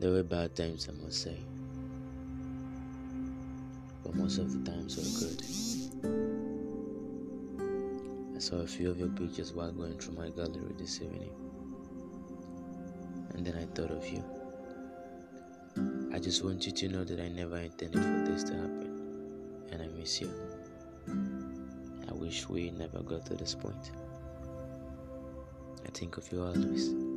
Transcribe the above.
There were bad times, I must say, but most of the times were good. I saw a few of your pictures while going through my gallery this evening, and then I thought of you. I just want you to know that I never intended for this to happen, and I miss you. I wish we never got to this point. I think of you always.